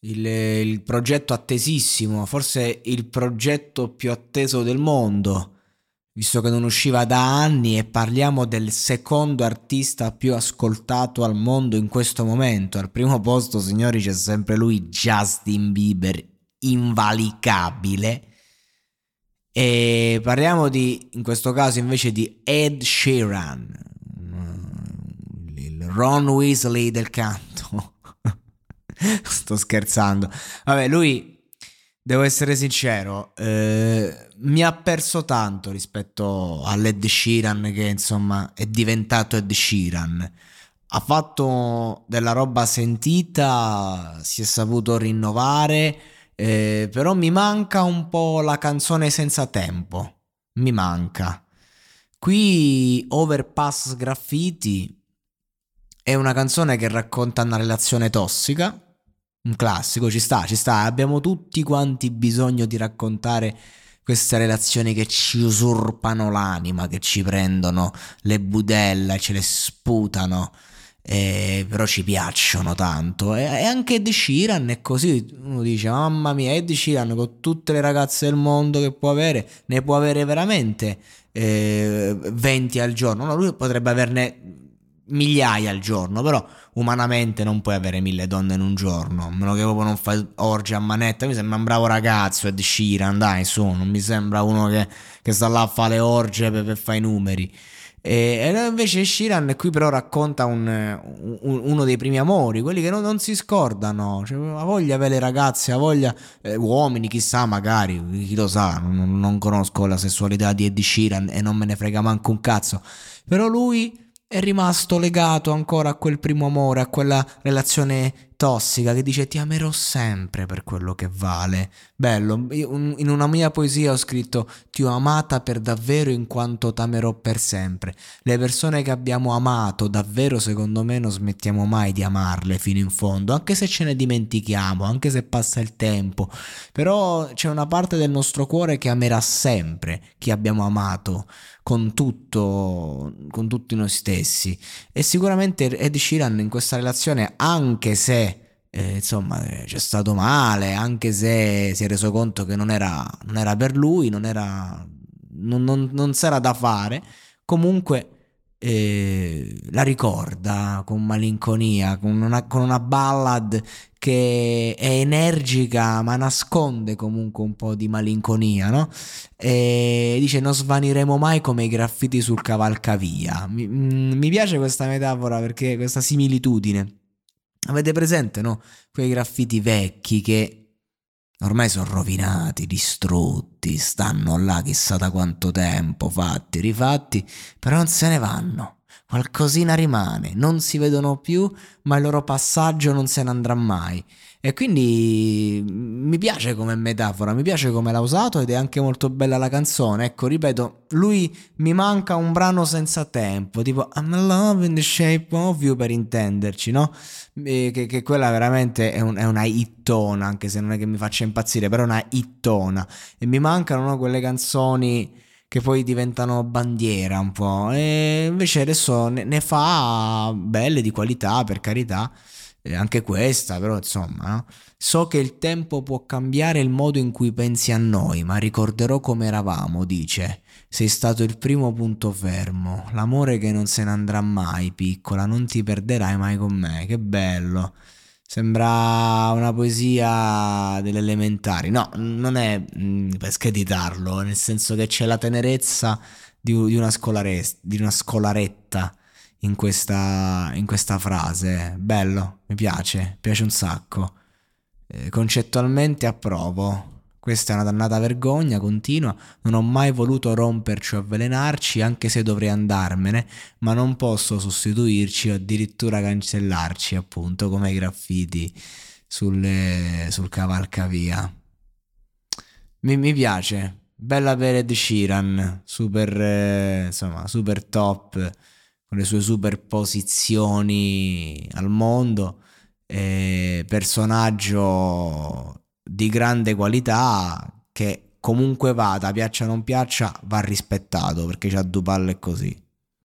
il, il progetto attesissimo, forse il progetto più atteso del mondo, visto che non usciva da anni e parliamo del secondo artista più ascoltato al mondo in questo momento. Al primo posto, signori, c'è sempre lui, Justin Bieber, invalicabile. E parliamo di, in questo caso invece di Ed Sheeran, il Ron Weasley del canto. Sto scherzando. Vabbè, lui, devo essere sincero, eh, mi ha perso tanto rispetto all'Ed Sheeran che insomma è diventato Ed Sheeran. Ha fatto della roba sentita, si è saputo rinnovare, eh, però mi manca un po' la canzone senza tempo. Mi manca. Qui Overpass Graffiti è una canzone che racconta una relazione tossica un classico, ci sta, ci sta. Abbiamo tutti quanti bisogno di raccontare queste relazioni che ci usurpano l'anima, che ci prendono le budella, ce le sputano. Eh, però ci piacciono tanto e, e, anche Ed Sheeran è così uno dice mamma mia Ed Sheeran con tutte le ragazze del mondo che può avere ne può avere veramente eh, 20 al giorno no, lui potrebbe averne migliaia al giorno, però umanamente non puoi avere mille donne in un giorno, a meno che proprio non fai orge a manetta, mi sembra un bravo ragazzo Ed Sheeran, dai su, non mi sembra uno che, che sta là a fare le orge per, per fare i numeri. E, e invece Sheeran qui però racconta un, un, uno dei primi amori, quelli che non, non si scordano, cioè, ha voglia avere ragazze, ha voglia, eh, uomini chissà magari, chi lo sa, non, non conosco la sessualità di Ed Sheeran e non me ne frega manco un cazzo, però lui è rimasto legato ancora a quel primo amore, a quella relazione tossica che dice ti amerò sempre per quello che vale. Bello, in una mia poesia ho scritto ti ho amata per davvero in quanto t'amerò per sempre. Le persone che abbiamo amato davvero secondo me non smettiamo mai di amarle fino in fondo, anche se ce ne dimentichiamo, anche se passa il tempo, però c'è una parte del nostro cuore che amerà sempre chi abbiamo amato con tutto, con tutti noi stessi. E sicuramente Ed Sheeran in questa relazione, anche se eh, insomma c'è stato male, anche se si è reso conto che non era, non era per lui, non, era, non, non, non s'era da fare, comunque eh, la ricorda con malinconia, con una, con una ballad che è energica ma nasconde comunque un po' di malinconia, no? E dice non svaniremo mai come i graffiti sul cavalcavia. Mi, mm, mi piace questa metafora perché questa similitudine Avete presente, no? Quei graffiti vecchi che ormai sono rovinati, distrutti, stanno là chissà da quanto tempo, fatti, rifatti, però non se ne vanno. Qualcosina rimane, non si vedono più, ma il loro passaggio non se ne andrà mai. E quindi mm, mi piace come metafora, mi piace come l'ha usato ed è anche molto bella la canzone. Ecco, ripeto, lui mi manca un brano senza tempo, tipo I'm in love in the shape of you per intenderci, no? E che, che, quella veramente è, un, è, una hittona, anche se non è che mi faccia impazzire, però è una hittona. E mi mancano no, quelle canzoni che poi diventano bandiera un po'. E invece adesso ne, ne fa belle di qualità, per carità anche questa, però insomma, no? so che il tempo può cambiare il modo in cui pensi a noi, ma ricorderò come eravamo, dice. Sei stato il primo punto fermo, l'amore che non se ne andrà mai, piccola, non ti perderai mai con me, che bello. Sembra una poesia delle elementari. No, non è mm, per screditarlo, nel senso che c'è la tenerezza di, una, scolare, di una scolaretta in questa, in questa frase. Bello, mi piace, piace un sacco. Eh, concettualmente approvo. Questa è una dannata vergogna continua, non ho mai voluto romperci o avvelenarci, anche se dovrei andarmene, ma non posso sostituirci o addirittura cancellarci, appunto, come i graffiti. sulle, sul cavalcavia. Mi, mi piace. Bella per Ed Sheeran, super, eh, insomma, super top, con le sue superposizioni al mondo. Eh, personaggio di grande qualità che comunque vada, piaccia o non piaccia, va rispettato perché c'ha due palle così.